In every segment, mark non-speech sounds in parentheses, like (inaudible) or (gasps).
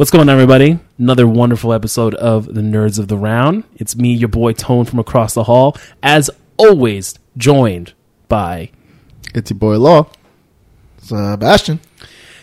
What's going on, everybody? Another wonderful episode of the Nerds of the Round. It's me, your boy Tone from across the hall, as always, joined by. It's your boy Law. Sebastian.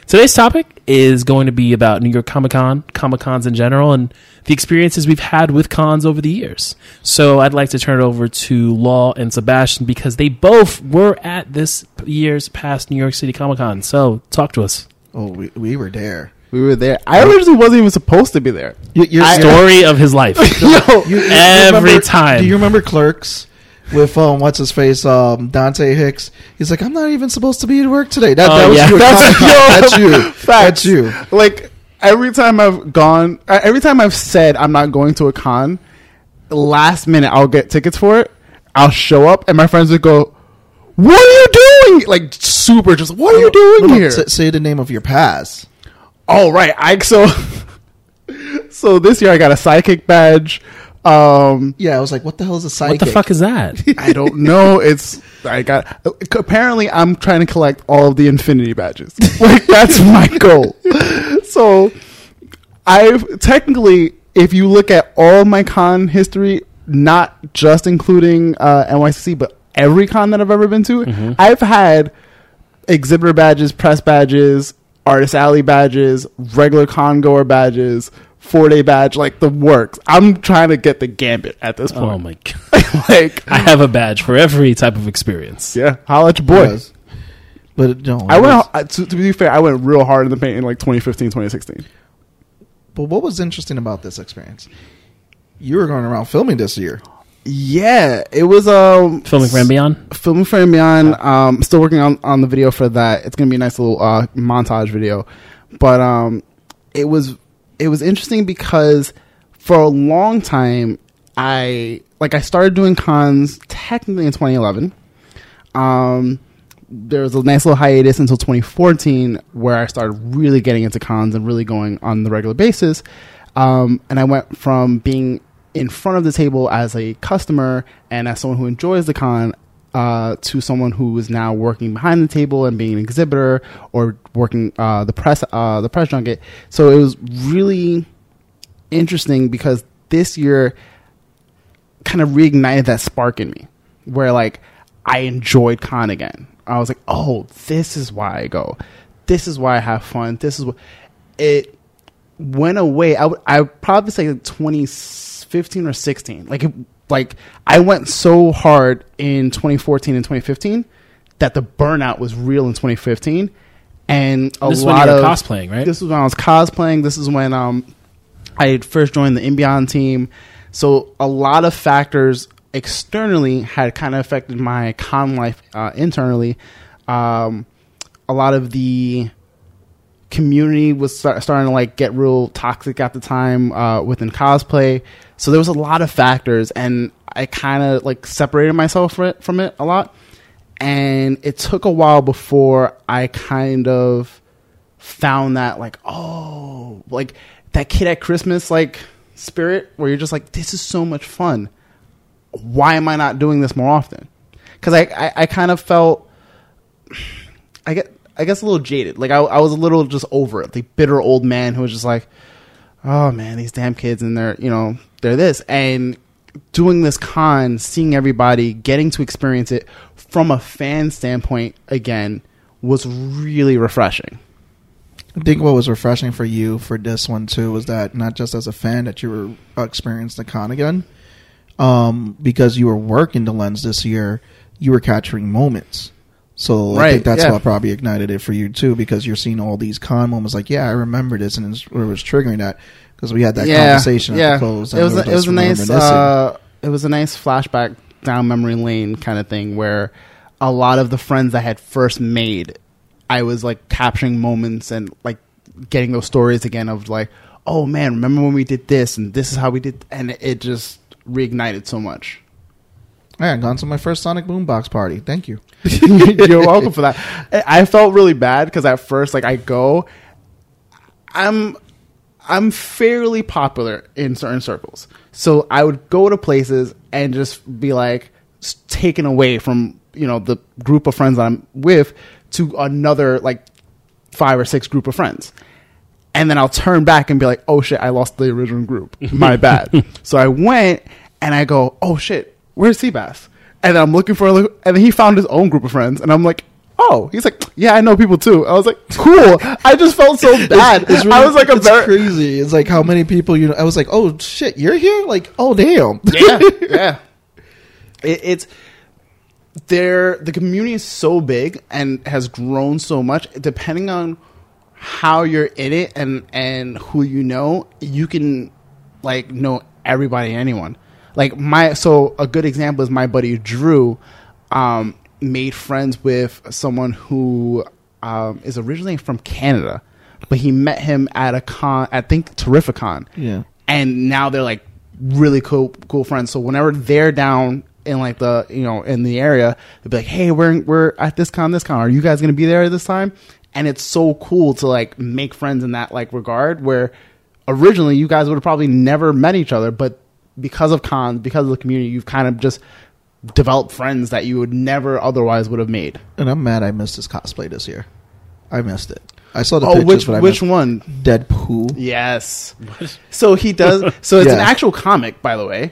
Today's topic is going to be about New York Comic Con, Comic Cons in general, and the experiences we've had with cons over the years. So I'd like to turn it over to Law and Sebastian because they both were at this year's past New York City Comic Con. So talk to us. Oh, we, we were there. We were there. I originally wasn't even supposed to be there. You, your Story of his life. (laughs) Yo, you- you Every remember- time. Do you remember Clerks with um what's his face um Dante Hicks? He's like, I'm not even supposed to be at work today. That, Oh, that was yeah. you. That's- That's, (laughs) yo, that's you. (laughs) facts. That's you. like every time I've gone, uh, every time I've said I'm not going to a con, last minute I'll get tickets for it. I'll show up, and my friends would go, "What are you doing?" Like super, just what are you doing No, no, here? say the name of your pass. Oh right, I so (laughs) so this year I got a psychic badge. Um, Yeah, I was like, what the hell is a psychic? what the fuck is that? (laughs) I don't know. It's I got apparently I'm trying to collect all of the infinity badges. (laughs) Like that's my goal. So I've technically, if you look at all my con history, not just including uh, NYCC, but every con that I've ever been to, I've had exhibitor badges, press badges, artist alley badges, regular con goer badges, four day badge, like the works. I'm trying to get the gambit at this oh point. oh my (laughs) god. like I have a badge for every type of experience. yeah, holla at your boy. Yes. But no, I went was- to, to be fair. I went real hard in the paint in like 2015, 2016. But what was interesting about this experience? You were going around filming this year. Yeah, it was um Filming for Beyond. filming for beyond. Um, still working on on the video for that. It's gonna be a nice little uh montage video, but um, it was it was interesting because for a long time I like I started doing cons technically in 2011. Um, there was a nice little hiatus until 2014 where I started really getting into cons and really going on the regular basis. Um, and I went from being in front of the table as a customer and as someone who enjoys the con uh, to someone who is now working behind the table and being an exhibitor or working uh, the press uh, the press junket. So it was really interesting because this year kind of reignited that spark in me where like I enjoyed con again. I was like, oh, this is why I go. This is why I have fun. This is what it went away. I I would probably say 2015 or 16. Like it, like I went so hard in 2014 and 2015 that the burnout was real in 2015. And a This lot of cosplaying, right? This was when I was cosplaying. This is when um I first joined the Imbion team. So a lot of factors externally had kind of affected my con life uh, internally. Um, a lot of the community was start, starting to like get real toxic at the time uh, within cosplay. So there was a lot of factors, and I kind of like separated myself from it, from it a lot. And it took a while before I kind of found that like oh like that kid at Christmas like spirit where you're just like this is so much fun. Why am I not doing this more often? Because I, I I kind of felt I get I guess a little jaded. Like I I was a little just over it. The bitter old man who was just like, oh man, these damn kids and they're you know they're this and doing this con, seeing everybody, getting to experience it from a fan standpoint again was really refreshing. I think what was refreshing for you for this one too was that not just as a fan that you were experiencing the con again, um, because you were working the lens this year, you were capturing moments. So I think that's yeah. what probably ignited it for you too, because you're seeing all these con moments. Like, yeah, I remember this, and it was triggering that because we had that conversation at the close. It was a, it was a nice uh, it was a nice flashback down memory lane kind of thing where a lot of the friends I had first made, I was like capturing moments and like getting those stories again of like, oh man, remember when we did this and this is how we did, and it just reignited so much. I had gone to my first Sonic Boombox party. Thank you. (laughs) (laughs) You're welcome for that. I I felt really bad because at first, like, I go, I'm, I'm fairly popular in certain circles, so I would go to places and just be like taken away from you know the group of friends that I'm with to another like five or six group of friends. and then I'll turn back and be like, "Oh shit, I lost the original group. (laughs) My bad." so I went and I go, "Oh shit, where's Seabass?" And then I'm looking for, and then he found his own group of friends, and I'm like. Oh, he's like, yeah, I know people too. I was like, cool. I just felt so bad. It's really- I was like, a it's very, crazy. It's like how many people you know. I was like, oh shit, you're here. Like, oh damn. yeah, (laughs) yeah. It, it's there. The community is so big and has grown so much. Depending on how you're in it and and who you know, you can like know everybody, anyone. Like my so a good example is my buddy Drew. Um, made friends with someone who um, is originally from Canada, but he met him at a con. I think Terrificon Yeah. and now they're like really cool cool friends so whenever they're down in like the you know in the area they'll be like hey we're we're at this con this con are you guys gonna be there this time and it's so cool to like make friends in that like regard where originally you guys would have probably never met each other but because of cons because of the community you've kind of just developed friends that you would never otherwise would have made And I'm mad I missed this cosplay this year. I missed it. I saw the oh pictures, which but I which missed one Deadpool. Yes. So he does. (laughs) So it's an actual comic, by the way.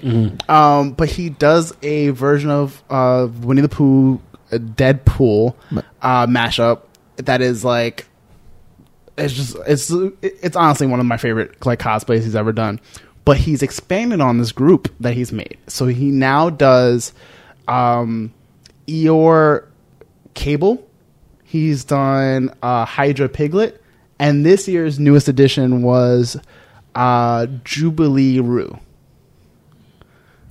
Um, but he does a version of uh, Winnie the Pooh, uh, Deadpool uh, mashup that is like. It's just it's it's honestly one of my favorite like cosplays he's ever done, but he's expanded on this group that he's made. So he now does um, Eeyore Cable. He's done uh, Hydra Piglet, and this year's newest addition was uh, Jubilee Roo.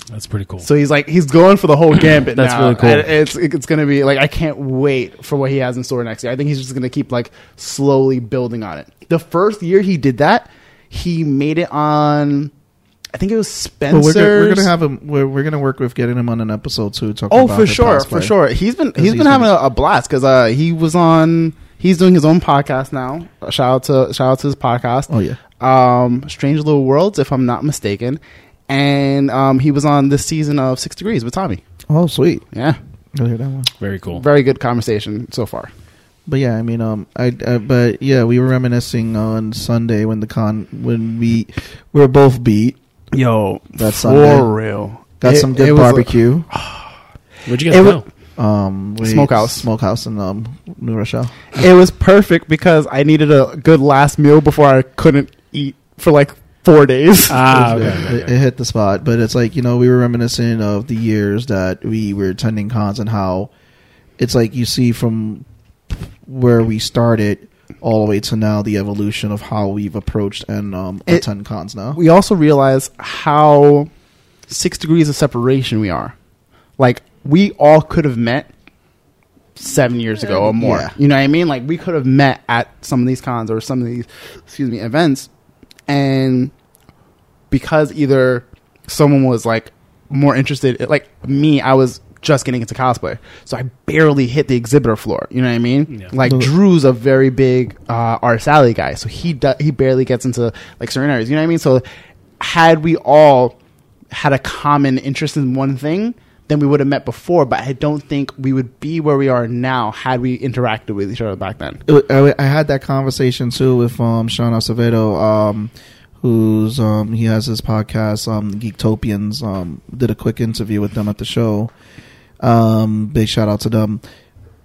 That's pretty cool. So he's like he's going for the whole gambit. (clears throat) That's now. really cool. And It's it's gonna be like I can't wait for what he has in store next year. I think he's just gonna keep like slowly building on it. The first year he did that, he made it on. I think it was Well, Spencer's. we're, gonna, we're gonna have him. We're, we're gonna work with getting him on an episode too. Talking Oh, about for sure, for sure. He's been he's he's been having a, a blast because uh, he was on. He's doing his own podcast now. Uh, Shout out to shout out to his podcast. Oh yeah. um, Strange Little Worlds, if I'm not mistaken, and um, he was on this season of Six Degrees with Tommy. Oh sweet. Yeah, You'll hear that one. Very cool. very good conversation so far. But yeah, I mean, um, I, I but yeah, we were reminiscing on Sunday when the con when we we were both beat. Yo, That's for real. Got It- some it good was a- barbecue. (sighs) Where'd you It guys wa- Um, we- Smokehouse. smokehouse in um, New Rochelle. it was perfect because I needed a good last meal before I couldn't eat for like four days. (laughs) Ah, It- okay, it, okay, okay. it hit the spot. But it's like you know we were reminiscing of the years that we were attending cons and how it's like you see from where we started all the way to now the evolution of how we've approached and um, It- attend cons now. we also realize how six degrees of separation we are. Like we all could have met seven years ago or more. Yeah. You know what I mean? Like we could have met at some of these cons or some of these, excuse me, events, and because either someone was like more interested, like me, I was just getting into cosplay, so I barely hit the exhibitor floor. You know what I mean? Yeah. Like. Drew's a very big uh, artist alley guy, so he do- he barely gets into like certain areas. You know what I mean? So had we all had a common interest in one thing, then we would have met before. But I don't think we would be where we are now had we interacted with each other back then. I, I had that conversation too with um, Sean Acevedo, um, who's um, he has his podcast, um, Geektopians. Um, did a quick interview with them at the show. Um, big shout out to them.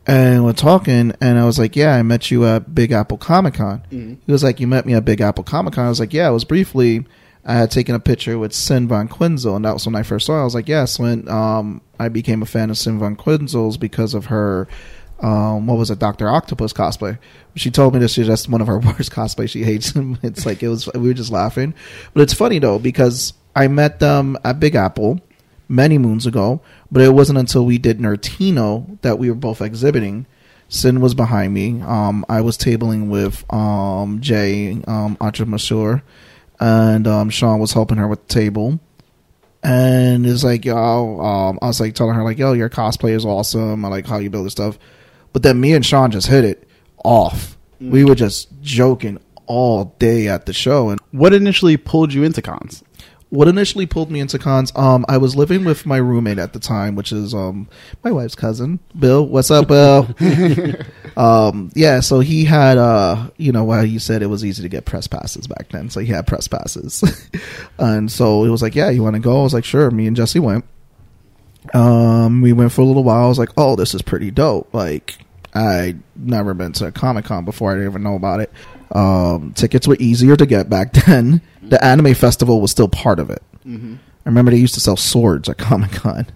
And we're talking, and I was like, "Yeah, I met you at Big Apple Comic Con." He was like, "You met me at Big Apple Comic Con." I was like, "Yeah, it was briefly." I had taken a picture with Sin Von Quinzel, and that was when I first saw. her. I was like, "Yes." When um, I became a fan of Sin Von Quinzel's because of her um, what was it, Doctor Octopus cosplay. She told me this is just one of her (laughs) worst cosplays. She hates him. (laughs) It's like it was. We were just laughing, but it's funny though because I met them at Big Apple many moons ago, but it wasn't until we did Nertino that we were both exhibiting. Sin was behind me. Um, I was tabling with um, Jay, um, Entre and um, Sean was helping her with the table. And it's like, yo, um, I was like telling her, like, yo, your cosplay is awesome. I like how you build this stuff. But then me and Sean just hit it off. We were just joking all day at the show. And What initially pulled you into cons? What initially pulled me into cons, um, I was living with my roommate at the time, which is um my wife's cousin, Bill. What's up, Bill? (laughs) um, yeah, so he had uh, you know, well, you said it was easy to get press passes back then, so he had press passes, (laughs) and so it was like, yeah, you want to go? I was like, sure. Me and Jesse went. Um, we went for a little while. I was like, oh, this is pretty dope. Like, I'd never been to a Comic Con before. I didn't even know about it. Um, tickets were easier to get back (laughs) then. The anime festival was still part of it. Mm-hmm. I remember they used to sell swords at Comic Con.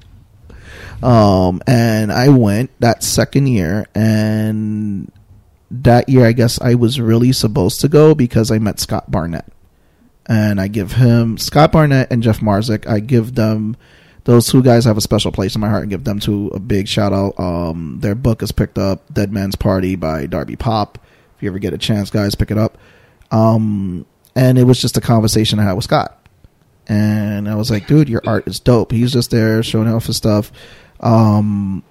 Um, and I went that second year, and that year I guess I was really supposed to go because I met Scott Barnett, and I give him Scott Barnett and Jeff Marsick. I give them those two guys have a special place in my heart and give them to a big shout out. Um, their book is picked up, Dead Man's Party by Darby Pop. You ever get a chance, guys, pick it up. Um, and it was just a conversation I had with Scott. And I was like, dude, your art is dope. He's just there showing off his stuff. Um,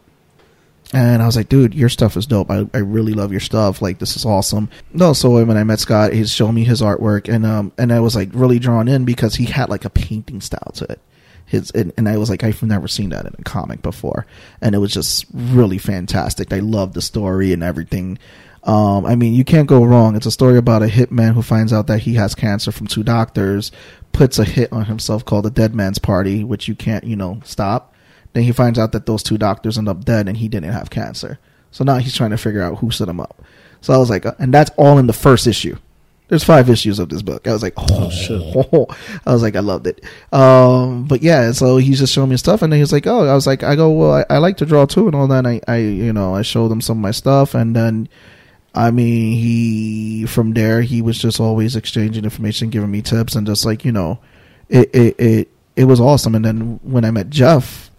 and I was like, dude, your stuff is dope. I, I really love your stuff. Like, this is awesome. No, so when I met Scott, he's showing me his artwork, and um, and I was like really drawn in because he had like a painting style to it. His and, and I was like, I've never seen that in a comic before, and it was just really fantastic. I loved the story and everything. Um, I mean, you can't go wrong. It's a story about a hitman who finds out that he has cancer from two doctors, puts a hit on himself called the Dead Man's Party, which you can't, you know, stop. Then he finds out that those two doctors end up dead and he didn't have cancer. So now he's trying to figure out who set him up. So I was like, uh, and that's all in the first issue. There's five issues of this book. I was like, oh, shit. (laughs) I was like, I loved it. Um, but yeah, so he's just showing me stuff, and then he's like, oh, I was like, I go, well, I, I like to draw too, and all that. And I, I, you know, I showed him some of my stuff, and then, I mean, he from there, he was just always exchanging information, giving me tips, and just like you know, it, it, it, it was awesome. And then when I met Jeff,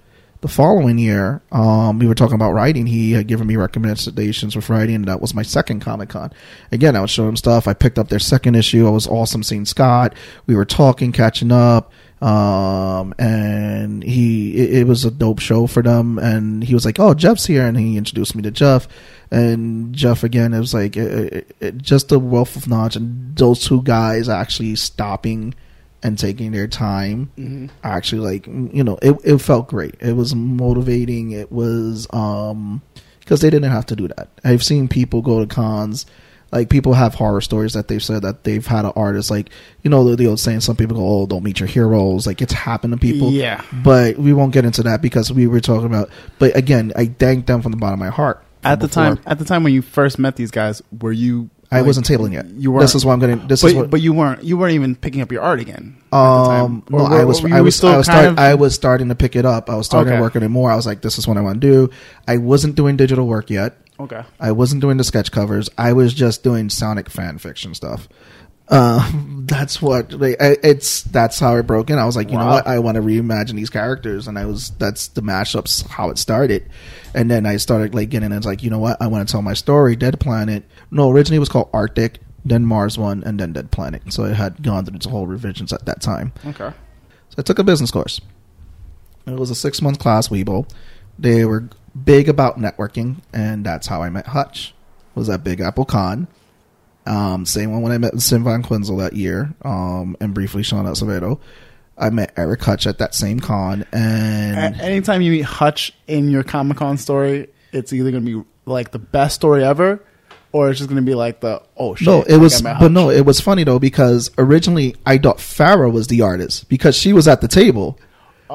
the following year, um, we were talking about writing. He had given me recommendations for writing, and that was my second Comic Con. Again, I was showing him stuff. I picked up their second issue. It was awesome seeing Scott. We were talking, catching up, um, and he it, it was a dope show for them. And he was like, "Oh, Jeff's here," and he introduced me to Jeff. And Jeff again, it was like it, it, just a wealth of knowledge, and those two guys actually stopping and taking their time Mm-hmm. actually like you know it, it felt great it was motivating it was um because they didn't have to do that i've seen people go to cons like people have horror stories that they've said that they've had an artist like you know the, the old saying some people go oh don't meet your heroes like it's happened to people Yeah. but we won't get into that because we were talking about but again i thank them from the bottom of my heart At the before. time, at the time when you first met these guys, were you? i like, wasn't tabling yet You were. this is what i'm gonna this but, is what but you weren't. You weren't even picking up your art again. Um, no, Or I was, I was, I was, start, of- I was starting to pick it up. I was starting Okay. to work on it more. I was like, this is what I want to do. I wasn't doing digital work yet. Okay. I wasn't doing the sketch covers. I was just doing Sonic fan fiction stuff. Uh, (laughs) that's what like, I, it's. That's how it broke in. I was like, you know what? I want to reimagine these characters, and I was. That's the mashups how it started, and then I started like getting. It's like, you know what? I want to tell my story. Dead Planet. No, originally it was called Arctic, then Mars One, and then Dead Planet. So it had gone through its whole revisions at that time. Okay. So I took a business course. It was a six month class, Weebo. They were big about networking, and that's how I met Hutch. Was at Big Apple Con. Um, same one when I met Sin Von Quinzel that year, um, and briefly Sean Acevedo. I met Eric Hutch at that same con, and A- anytime you meet Hutch in your Comic Con story, it's either going to be like the best story ever, or it's just going to be like the oh shit. no, it like, was, but no, it was funny though because originally I thought Farah was the artist because she was at the table.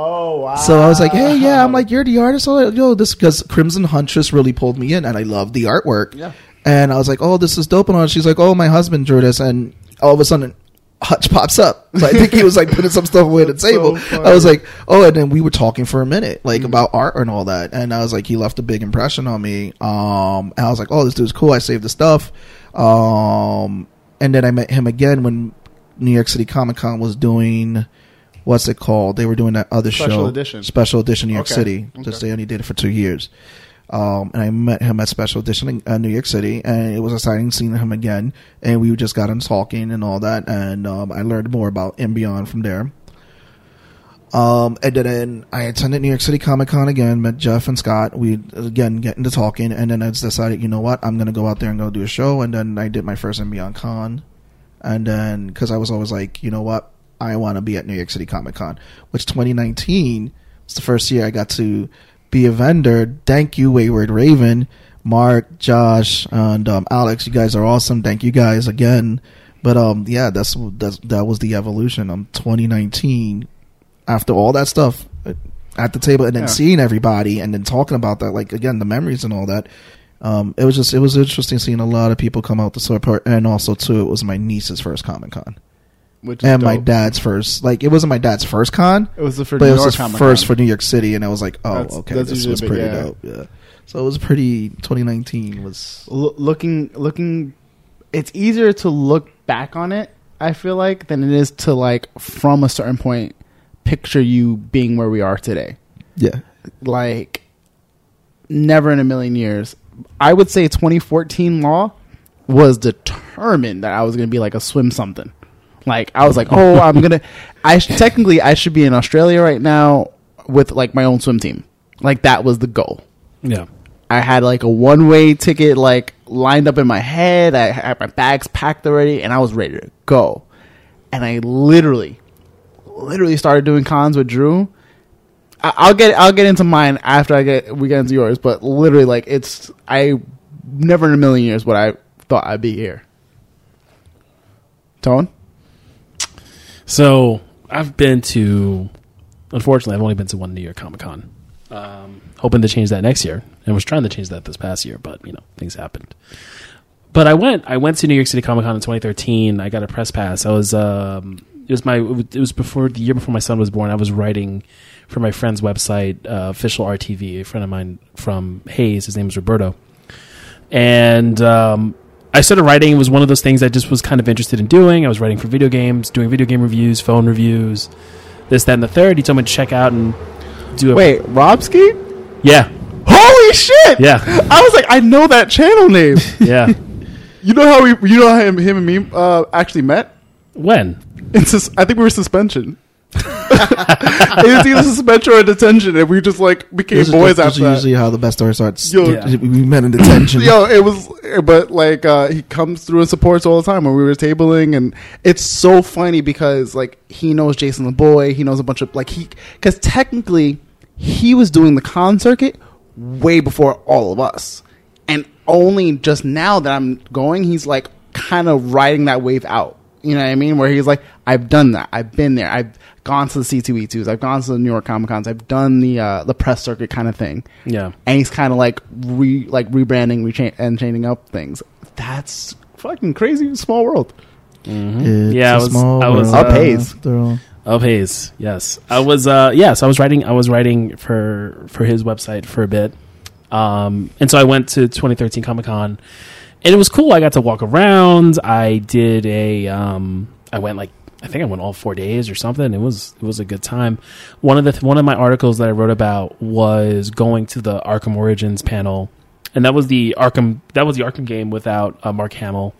Oh wow. So I was like, hey, yeah, I'm like, you're the artist. Oh, yo, this because Crimson Huntress really pulled me in, and I love the artwork. Yeah. And I was like, oh, this is dope. And all. she's like, oh, my husband drew this, and all of a sudden, Hutch pops up. So I think he was like putting some stuff away at (laughs) the That's so table. I was like, oh, and then we were talking for a minute, like Mm. about art and all that. And I was like, he left a big impression on me. Um, and I was like, oh, this dude's cool. I saved the stuff. Um, and then I met him again when New York City Comic Con was doing what's it called? They were doing that other Special show, edition. Special Edition New York Okay. City. Okay. They only did it for two years. Um, and I met him at Special Edition in uh, New York City, and it was exciting seeing him again. And we just got him talking and all that, and um, I learned more about and beyond from there. Um, and then I attended New York City Comic Con again, met Jeff and Scott. We again get into talking, and then I just decided, you know what, I'm gonna go out there and go do a show. And then I did my first and Beyond Con, and then because I was always like, you know what, I want to be at New York City Comic Con, which 2019 was the first year I got to be a vendor. Thank you, Wayward Raven, Mark, Josh, and um, Alex. You guys are awesome. Thank you guys again. But um, yeah, that's, that's that was the evolution. Um, 2019, after all that stuff uh, at the table, and then Yeah. seeing everybody, and then talking about that, like again, the memories and all that. Um, it was just it was interesting seeing a lot of people come out to support, and also too, it was my niece's first Comic Con Which and my dad's first. Like it wasn't my dad's first con, It was the first. but New it was York his Comic-Con. first for New York City, and I was like, oh, That's- okay, that's this usually was big, pretty yeah. dope. Yeah, so it was pretty. 2019 was L- looking looking it's easier to look back on it i feel like than it is to like from a certain point picture you being where we are today yeah. like never in a million years i would say 2014 law was determined that i was going to be like a swim something like i was like oh i'm going to i sh- technically i should be in australia right now with like my own swim team like that was the goal Yeah. I had like a one way ticket like lined up in my head. I had my bags packed already and I was ready to go. And I literally, literally started doing cons with Drew. I- I'll get I'll get into mine after I get we get into yours, but literally like it's I never in a million years would I thought I'd be here. Tone? So I've been to, unfortunately, I've only been to one New York Comic Con. Um, hoping to change that next year, and was trying to change that this past year, but you know things happened. But I went. I went to New York City Comic Con in 2013. I got a press pass. I was. Um, it was my. It was before the year before my son was born. I was writing for my friend's website, uh, official RTV. A friend of mine from Hayes. His name is Roberto, and um, I started writing. It was one of those things I just was kind of interested in doing. I was writing for video games, doing video game reviews, phone reviews, this, that, and the third. He told me to check out and do a Wait, Robski? Yeah, Holy shit! yeah, I was like, I know that channel name. (laughs) yeah. you know how we you know how him, him and me uh, actually met? when? In sus- I think we were suspension. It was either suspension or detention, and we just like became This is, boys this after is that. usually how the best story starts. Yo, Yeah. We met in detention. (clears throat) Yo, it was, but like uh, he comes through and supports all the time when we were tabling, and it's so funny because like he knows Jason the Boy, he knows a bunch of like he because technically he was doing the con circuit way before all of us, and only just now that I'm going, he's like kind of riding that wave out. You know what I mean? Where he's like, I've done that. I've been there. I've gone to the C2E2s. I've gone to the New York Comic Cons. I've done the uh, the press circuit kind of thing Yeah, and he's kind of like re like rebranding recha- and changing up things. That's fucking crazy. Small world. It's Yeah, I a was- small I was, world uh, Up Hayes. after all. of Hayes. Yes, I was. Uh, yes, I was writing. I was writing for for his website for a bit, um, and so I went to 2013 Comic Con, and it was cool. I got to walk around. I did a. Um, I went like I think I went all four days or something. It was it was a good time. One of the one of my articles that I wrote about was going to the Arkham Origins panel, and that was the Arkham that was the Arkham game without uh, Mark Hamill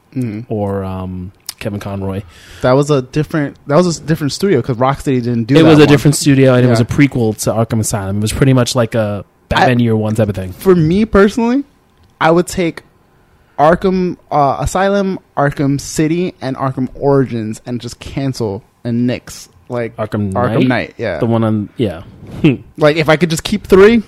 or um, Kevin Conroy. That was a different. That was a different studio because Rocksteady didn't do. it was a one. different studio and it was a prequel to Arkham Asylum. It was pretty much like a Batman Year One type of thing. For me personally, I would take Arkham uh, Asylum, Arkham City, and Arkham Origins, and just cancel and nix like Arkham Arkham Knight? Knight. Yeah, The one on yeah. (laughs) like if I could just keep three,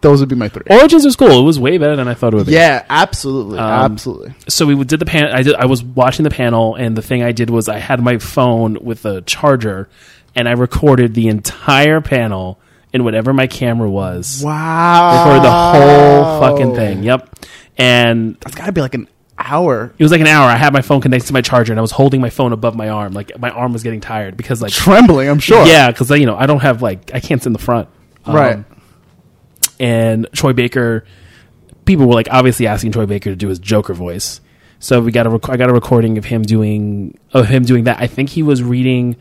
those would be my three. Origins was cool. It was way better than I thought it would be. yeah, absolutely, Um, absolutely. So we did the pan. I did. I was watching the panel, and the thing I did was I had my phone with a charger, and I recorded the entire panel in whatever my camera was. Wow, Recorded the whole fucking thing. Yep. And That's got to be like an hour. it was like an hour. I had my phone connected to my charger, and I was holding my phone above my arm. Like my arm was getting tired because like Trembling, I'm sure. Yeah, because you know I don't have like I can't sit in the front, Um, Right. And Troy Baker, people were like obviously asking Troy Baker to do his Joker voice, so we got a rec- I got a recording of him doing of him doing that. I think he was reading.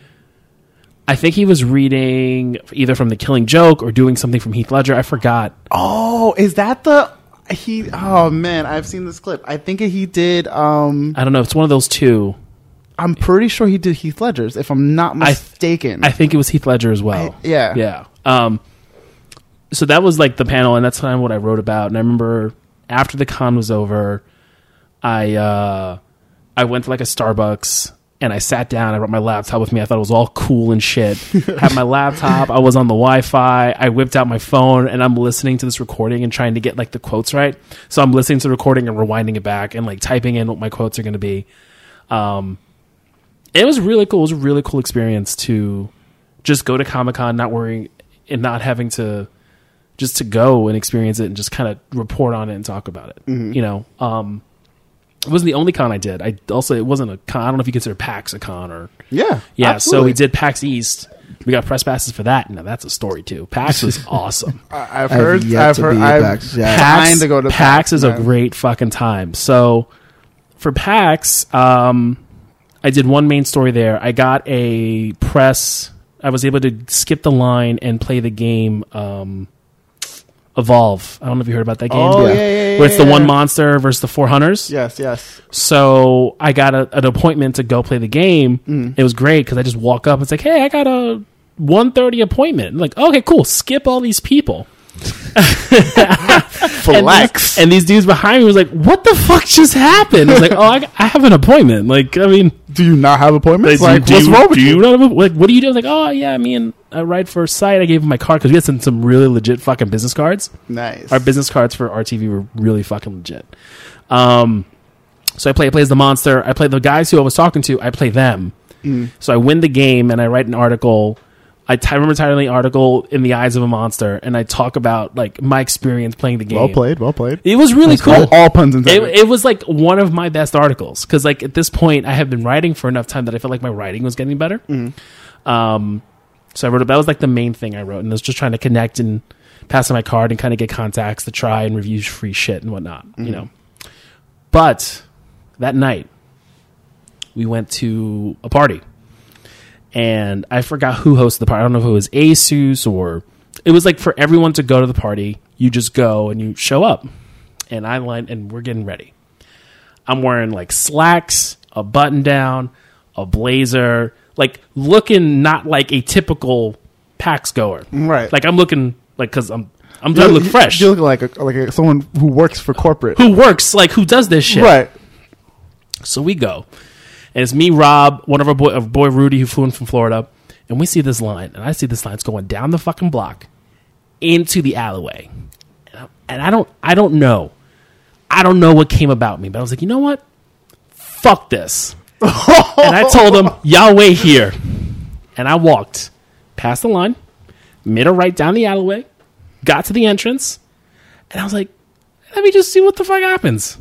I think he was reading either from The Killing Joke or doing something from Heath Ledger. I forgot. Oh, is that the he? Oh man, I've seen this clip. I think he did. Um, I don't know. It's one of those two. I'm pretty sure he did Heath Ledger's, if I'm not I- mistaken. I think it was Heath Ledger as well. I- yeah. yeah. Um, so that was like the panel, and that's kind of what I wrote about. And I remember after the con was over, I uh, I went to like a Starbucks and I sat down. I brought my laptop with me. I thought it was all cool and shit. Had my (laughs) laptop. I was on the Wi-Fi. I whipped out my phone and I'm listening to this recording and trying to get like the quotes right. So I'm listening to the recording and rewinding it back and like typing in what my quotes are going to be. Um, it was really cool. It was a really cool experience to just go to Comic Con, not worrying and not having to just to go and experience it and just kind of report on it and talk about it. You know, um, it wasn't the only con I did. I also it wasn't a con. I don't know if you consider PAX a con or Yeah, yeah. So we did PAX East. We got press passes for that. Now that's a story too. PAX was (laughs) awesome. I- I've I've heard. yet I've to heard. be at I've PAX, yeah. trying to go to PAX is a great fucking time. So for PAX, um, I did one main story there. I got a press. I was able to skip the line and play the game. Um, Evolve. I don't know if you heard about that game. Oh yeah, Yeah. yeah. Where it's the one monster versus the four hunters. Yes, yes. So I got a, an appointment to go play the game. Mm. It was great because I just walk up. And it's like, hey, I got a 1.30 appointment. I'm like, okay, cool. Skip all these people. (laughs) And Flex. these, and these dudes behind me was like, what the fuck just happened? I was like, oh, I, I have an appointment. Like, I mean, do you not have appointments? like, Like, do, what's you, wrong with do you? you not have a, like, what do you do? I was like, oh, yeah, me and I ride for a site. I gave him my card because we had some, some really legit fucking business cards Nice. our business cards for RTV were really fucking legit. Um, so I play, I play as the monster. I play the guys who I was talking to. I play them. Mm. So I win the game and I write an article. I t- remember titling the article "In the Eyes of a Monster" and I talk about like my experience playing the game. well played. Well played. It was really cool. All, all puns It, intended. it was like one of my best articles because like at this point I have been writing for enough time that I felt like my writing was getting better. Um, so I wrote that was like the main thing I wrote, and I was just trying to connect and pass on my card and kind of get contacts to try and review free shit and whatnot, you know. But that night we went to a party, and I forgot who hosted the party. I don't know if it was Asus or it was like for everyone to go to the party. You just go and you show up, and I line and we're getting ready. I'm wearing like slacks, a button down, a blazer, like looking not like a typical PAX goer. Right. Like I'm looking like because I'm I'm trying to look fresh. You look like a, like a, someone who works for corporate. who works like who does this shit? Right. So we go, and it's me, Rob, one of our boy, our boy Rudy, who flew in from Florida, and we see this line, and I see this line. It's going down the fucking block into the alleyway, and I, and I don't, I don't know, I don't know what came about me, but I was like, you know what? Fuck this, (laughs) and I told them, y'all wait here, and I walked past the line, made a right down the alleyway, got to the entrance, and I was like, let me just see what the fuck happens.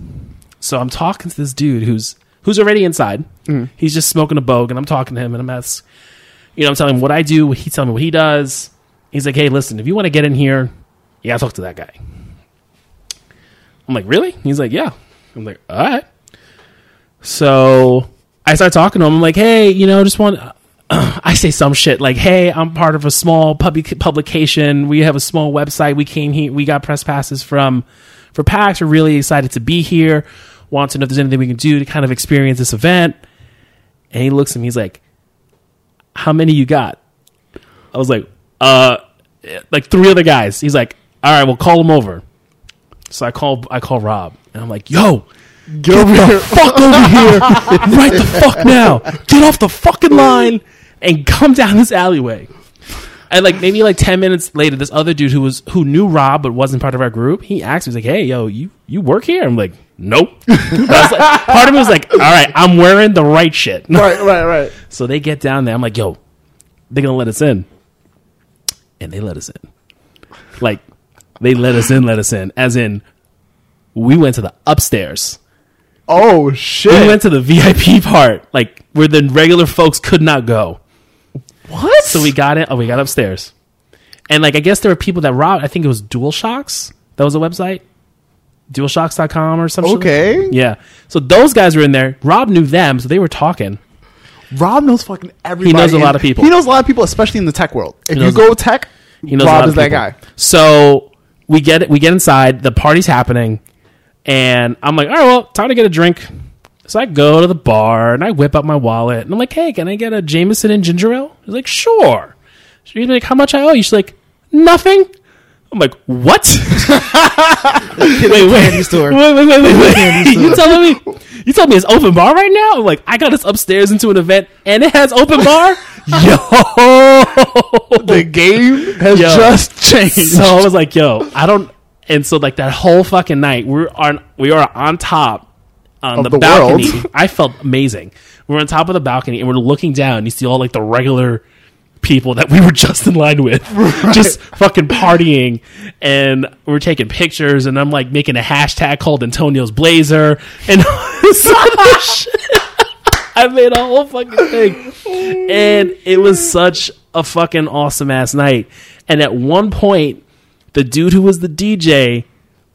So I'm talking to this dude who's who's already inside. Mm. He's just smoking a bogue, and I'm talking to him, and I'm asking, you know, I'm telling him what I do. He's telling me what he does. He's like, hey, listen, if you want to get in here, you gotta talk to that guy. I'm like, really? He's like, yeah. I'm like, all right. So I start talking to him. I'm like, hey, you know, just want. (clears throat) I say some shit like, "Hey, I'm part of a small public publication. We have a small website. We came here. We got press passes from for PAX. We're really excited to be here. Want to know if there's anything we can do to kind of experience this event." And he looks at me. He's like, "How many you got?" I was like, "Uh, like three other guys." He's like, "All right, we'll call them over." So I call I call Rob, and I'm like, "Yo." Get over here. fuck over (laughs) here right the fuck now. Get off the fucking line and come down this alleyway. And like maybe like ten minutes later, this other dude who was who knew Rob but wasn't part of our group, he asked me, he's like, "Hey, yo, you you work here?" I'm like, "Nope." (laughs) Like, part of me was like, "All right, I'm wearing the right shit." (laughs) right, right, right. So they get down there. I'm like, "Yo, they're gonna let us in," and they let us in. Like they let us in, let us in, as in we went to the upstairs. Oh shit! We went to the VIP part, like where the regular folks could not go. what? So we got in. Oh, we got upstairs, and like I guess there were people that robbed. I think it was Dual Shocks. That was a website, DualShocks.com or something. Okay. Yeah. So those guys were in there. Rob knew them, so they were talking. Rob knows fucking everybody. He knows a lot of people. He knows a lot of people, especially in the tech world. If you go tech, He knows Rob is that guy. So we get we get inside. The party's happening, and I'm like, all right, well, time to get a drink. So I go to the bar and I whip out my wallet and I'm like, hey, can I get a Jameson and ginger ale? He's like, sure. She's like, how much I owe you? She's like, nothing. I'm like, what? wait, wait, Candy store. wait, wait, wait, wait, wait. You telling me? You told me it's open bar right now? I'm like, I got us upstairs into an event and it has open bar? (laughs) Yo! The game has Yo. just changed. So I was like, yo, I don't. And so like that whole fucking night, we're on we are on top on Of the, the balcony. I felt amazing. We're on top of the balcony and we're looking down. And You see all like the regular people that we were just in line with, (laughs) just fucking partying, and we're taking pictures. And I'm like making a hashtag called Antonio's Blazer and some other shit. I made a whole fucking thing, and it was such a fucking awesome ass night. And at one point, the dude who was the DJ,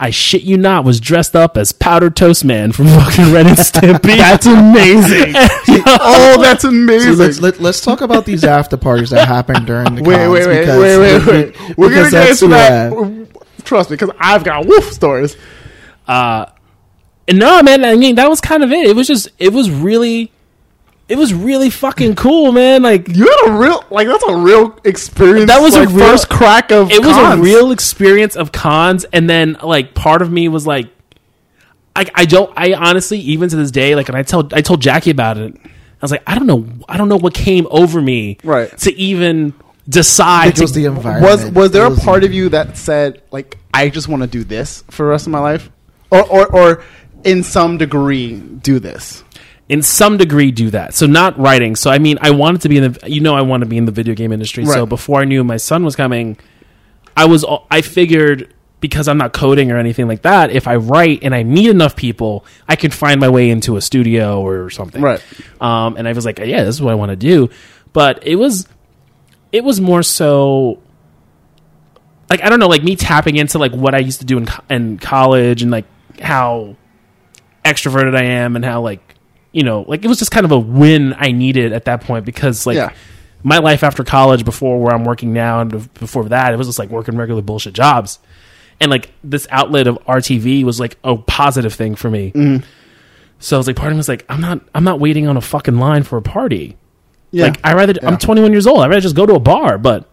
I shit you not, was dressed up as Powder Toast Man from fucking Ren and Stimpy. That's amazing. (laughs) (laughs) oh, that's So amazing. let's let, let's talk about these after parties that happen during the (laughs) wait, wait, wait, because- wait, wait, wait. We're gonna get into that. uh, Trust me, because I've got woof stories. And no, man, I mean that was kind of it. It was just, it was really, it was really fucking cool, man. Like You had a real, like, that's a real experience. That was a real- first crack of. it was a real experience of cons and then like part of me was like I, I don't I honestly even to this day like and I tell I told Jackie about it I was like I don't know I don't know what came over me Right. to even decide It was the environment. Was was there It a was- part of you that said like I just want to do this for the rest of my life, or or or in some degree do this? In some degree do that. So not writing. So I mean I wanted to be in the you know I want to be in the video game industry. So before I knew my son was coming I was I figured because I'm not coding or anything like that if I write and I meet enough people I can find my way into a studio or something. Right. um, and I was like yeah this is what I want to do. But it was it was more so like I don't know like me tapping into like what I used to do in, in college and like how extroverted I am and how like you know like it was just kind of a win I needed at that point because like Yeah. my life after college before where I'm working now and before that it was just like working regular bullshit jobs and like this outlet of RTV was like a positive thing for me Mm-hmm. so I was like part of me was like I'm not I'm not waiting on a fucking line for a party Yeah, like I rather Yeah. I'm 21 years old I rather just go to a bar but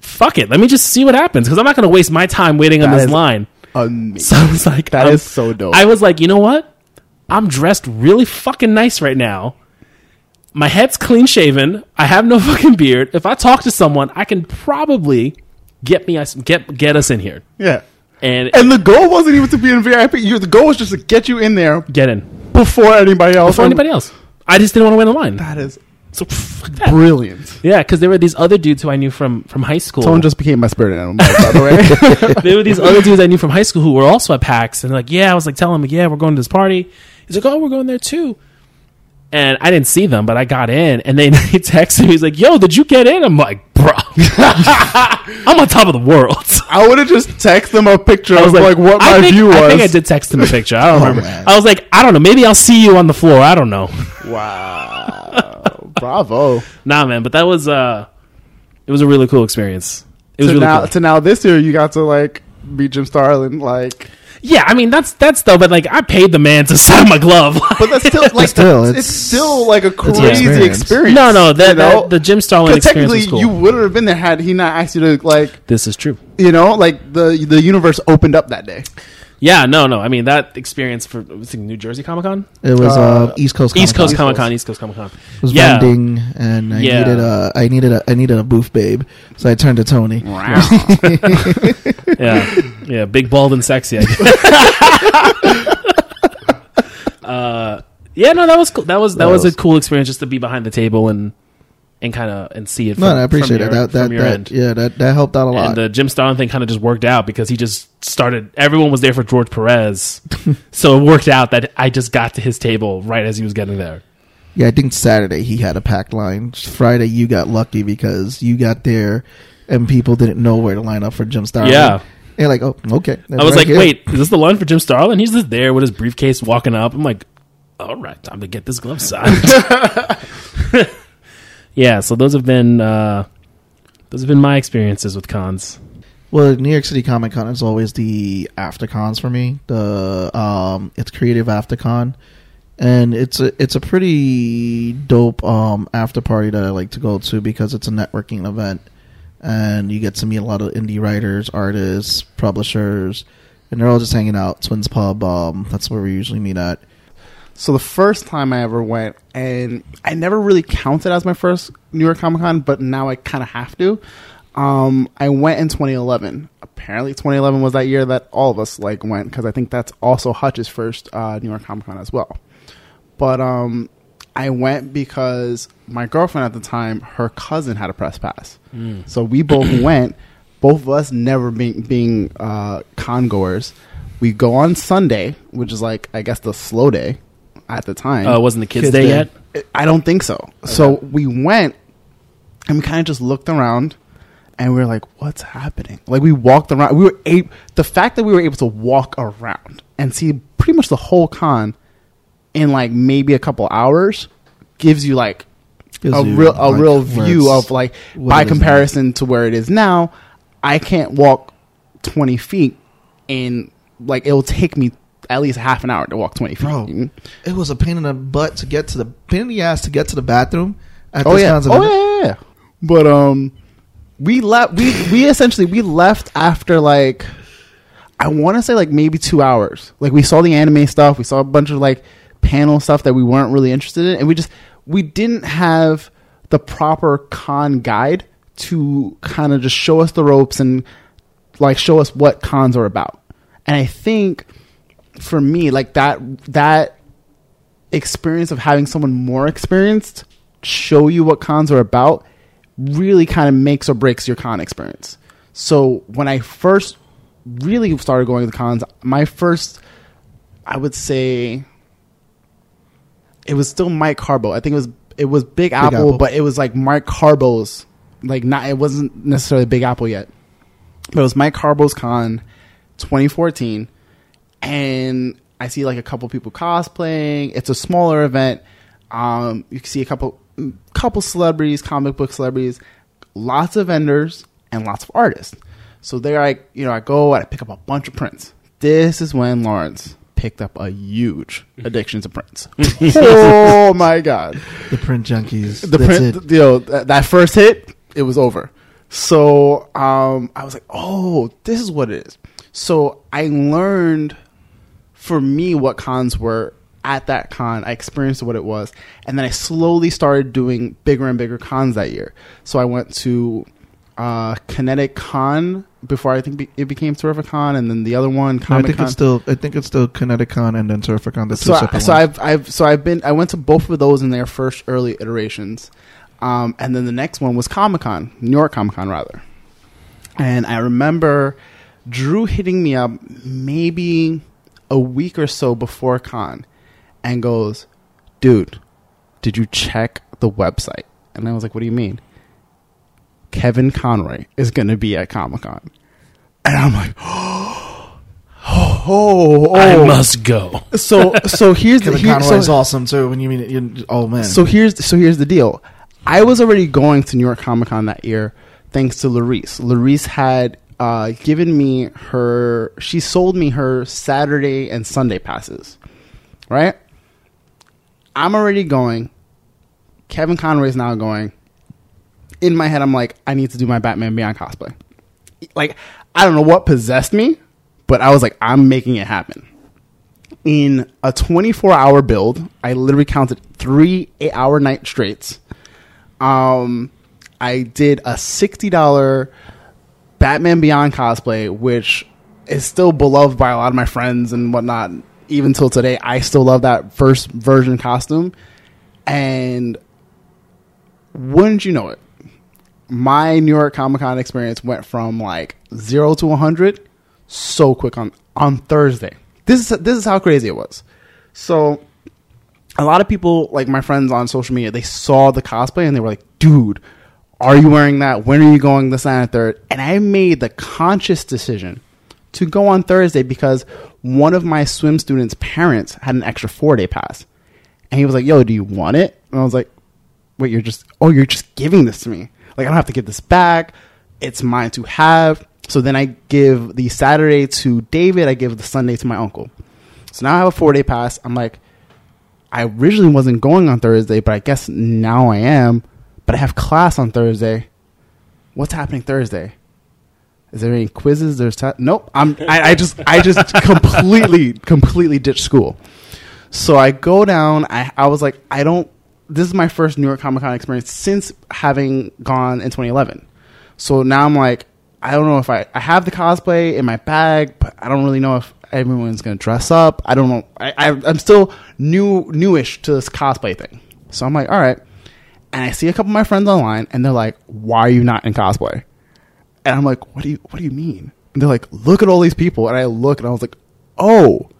fuck it let me just see what happens because I'm not going to waste my time waiting on this line amazing. (laughs) so I was like That I'm- is so dope. I was like, you know what? I'm dressed really fucking nice right now. My head's clean shaven. I have no (laughs) fucking beard. If I talk to someone, I can probably get me us get get us in here yeah. and, And the goal wasn't even to be in VIP. The goal was just to get you in there get in before anybody else. before anybody else. I just didn't want to win the line. That is So that. brilliant. Yeah, because there were these other dudes who I knew from from high school. Someone just became my spirit animal, by the way. (laughs) there were these other dudes I knew from high school who were also at PAX, and like, yeah, I was like telling him, yeah, we're going to this party. He's like, oh, we're going there too. And I didn't see them, but I got in, and then (laughs) he texted me. He's like, "Yo, did you get in?" I'm like, "Bro, (laughs) I'm on top of the world." I would have just texted them a picture I of was like, what my think, view was. I think I did text him a picture. I don't (laughs) remember. man. I was like, I don't know. Maybe I'll see you on the floor. I don't know. Wow, bravo! Nah, man. But that was uh, it was a really cool experience. It was to really now, cool. to now this year, you got to like beat Jim Starlin, like, yeah, I mean that's that's though. But like, I paid the man to (laughs) sign my glove. but that's still like Still, it's, it's- still like a crazy experience. experience. no, no. That, you know? that the Jim Starlin 'Cause experience technically, was cool. you wouldn't have been there had he not asked you to like, this is true. you know, like the the universe opened up that day. Yeah, no, no. I mean that experience for was it New Jersey Comic Con, It was uh, Uh, East Coast. East Coast Comic-Con. Comic Con, East Coast Comic Con. It was Yeah. vending, and I Yeah. needed a I needed a I needed a booth babe, so I turned to Tony. (laughs) (laughs) yeah, yeah, big, bald, and sexy. I guess. (laughs) uh, yeah, no, that was cool. That was that, That was, was- a cool experience just to be behind the table and and kind of and see it. From, No, I appreciate from it. That that, from your that end. yeah, that that helped out a lot. And the Jim Starlin thing kind of just worked out because he just started. Everyone was there for George Perez, (laughs) so it worked out that I just got to his table right as he was getting there. yeah, I think Saturday he had a packed line. Friday you got lucky because you got there, and people didn't know where to line up for Jim Starlin. Yeah. and like oh okay. I was like, wait, is this the line for Jim Starlin? He's just there with his briefcase walking up. I'm like, all right, time to get this glove signed. (laughs) yeah, so those have been uh, those have been my experiences with cons. Well, New York City Comic Con is always the after cons for me. The um, it's creative after con, and it's a it's a pretty dope um after party that I like to go to because it's a networking event, and you get to meet a lot of indie writers, artists, publishers, and they're all just hanging out. Twins Pub, um, that's where we usually meet at. So the first time I ever went, and I never really counted as my first New York Comic Con, but now I kind of have to. Um, I went in 2011. Apparently, 2011 was that year that all of us like went because I think that's also Hutch's first uh, New York Comic Con as well. But um, I went because my girlfriend at the time, her cousin had a press pass, so we both (clears throat) went. Both of us never being being uh, con goers. We go on Sunday, which is like I guess the slow day at the time. Uh, wasn't the kids, Kids day, day. yet? I don't think so. So we went and we kind of just looked around and we were like, what's happening? Like we walked around. We were able, the fact that we were able to walk around and see pretty much the whole con in like maybe a couple hours gives you like Gives a you, real a like, real view of like by comparison to where it is now. I can't walk 20 feet in like it will take me at least half an hour to walk 20 feet. Bro, it was a pain in the butt to get to the pain in the ass to get to the bathroom. At Oh yeah. Oh yeah, yeah, yeah. But um, we left. We we essentially we left after like I want to say like maybe two hours. Like we saw the anime stuff. We saw a bunch of like panel stuff that we weren't really interested in, and we just we didn't have the proper con guide to kind of just show us the ropes and like show us what cons are about. And I think for me, like that that experience of having someone more experienced show you what cons are about really kind of makes or breaks your con experience. So when I first really started going to the cons, my first, I would say, it was still Mike Carbo. I think it was it was Big, Apple, Apple. but it was like Mike Carbo's, like not it wasn't necessarily Big Apple yet, but it was Mike Carbo's con, 2014, and I see like a couple people cosplaying. It's a smaller event. Um, you can see a couple couple celebrities, comic book celebrities, lots of vendors, and lots of artists. So there, I you know I go and I pick up a bunch of prints. This is when Lawrence picked up a huge (laughs) addiction to prints. (laughs) oh (laughs) my god! the print junkies. the That's print, it. you know, that, that first hit, it was over. So um, I was like, oh, this is what it is. So I learned for me what cons were at that con. I experienced what it was, and then I slowly started doing bigger and bigger cons that year. So I went to uh, Kinetic Con before I think be- it became Terrificon, and then the other one, No, I think it's still. I think it's still Kineticon and then Surficon. The two so, I, so. I've I've so I've been I went to both of those in their first early iterations, um, and then the next one was Comic Con, New York Comic Con rather, and I remember Drew hitting me up maybe a week or so before con, and goes, "Dude, did you check the website?" And I was like, "What do you mean?" Kevin Conroy is going to be at Comic Con, and I'm like, "Oh, (gasps) oh, oh, I must go. so so (laughs) here's the Kevin here, Conroy so, is awesome too. When you mean it, you, oh man. so here's so here's the deal. I was already going to New York Comic Con that year thanks to Larice. Larice had uh, given me her. She sold me her Saturday and Sunday passes. Right. I'm already going. Kevin Conroy's now going. In my head, I'm like, I need to do my Batman Beyond cosplay. Like, I don't know what possessed me, but I was like, I'm making it happen in a 24 hour build. I literally counted three eight hour night straights. Um, I did a $60 Batman Beyond cosplay, which is still beloved by a lot of my friends and whatnot. Even till today, I still love that first version costume. And wouldn't you know it, my New York Comic Con experience went from like zero to 100 so quick on, on Thursday. This is, this is how crazy it was. So, a lot of people, like my friends on social media, they saw the cosplay and they were like, dude, are you wearing that? When are you going this and third? And I made the conscious decision to go on Thursday because one of my swim students' parents had an extra four day pass. And he was like, yo, do you want it? And I was like, wait, you're just, oh, you're just giving this to me. Like, I don't have to give this back. It's mine to have. So then I give the Saturday to David. I give the Sunday to my uncle. So now I have a four day pass. I'm like, I originally wasn't going on Thursday, but I guess now I am. But I have class on Thursday. What's happening Thursday? Is there any quizzes? There's te- nope. I'm. I, I just. I just (laughs) completely, completely ditched school. So I go down. I I was like, I don't. This is my first New York Comic Con experience since having gone in 2011. So now I'm like, I don't know if I I have the cosplay in my bag, but I don't really know if everyone's gonna dress up. I don't know. I, I I'm still new newish to this cosplay thing. So I'm like, all right. And I see a couple of my friends online, and they're like, "Why are you not in cosplay?" And I'm like, "What do you What do you mean?" And they're like, "Look at all these people." And I look, and I was like, "Oh,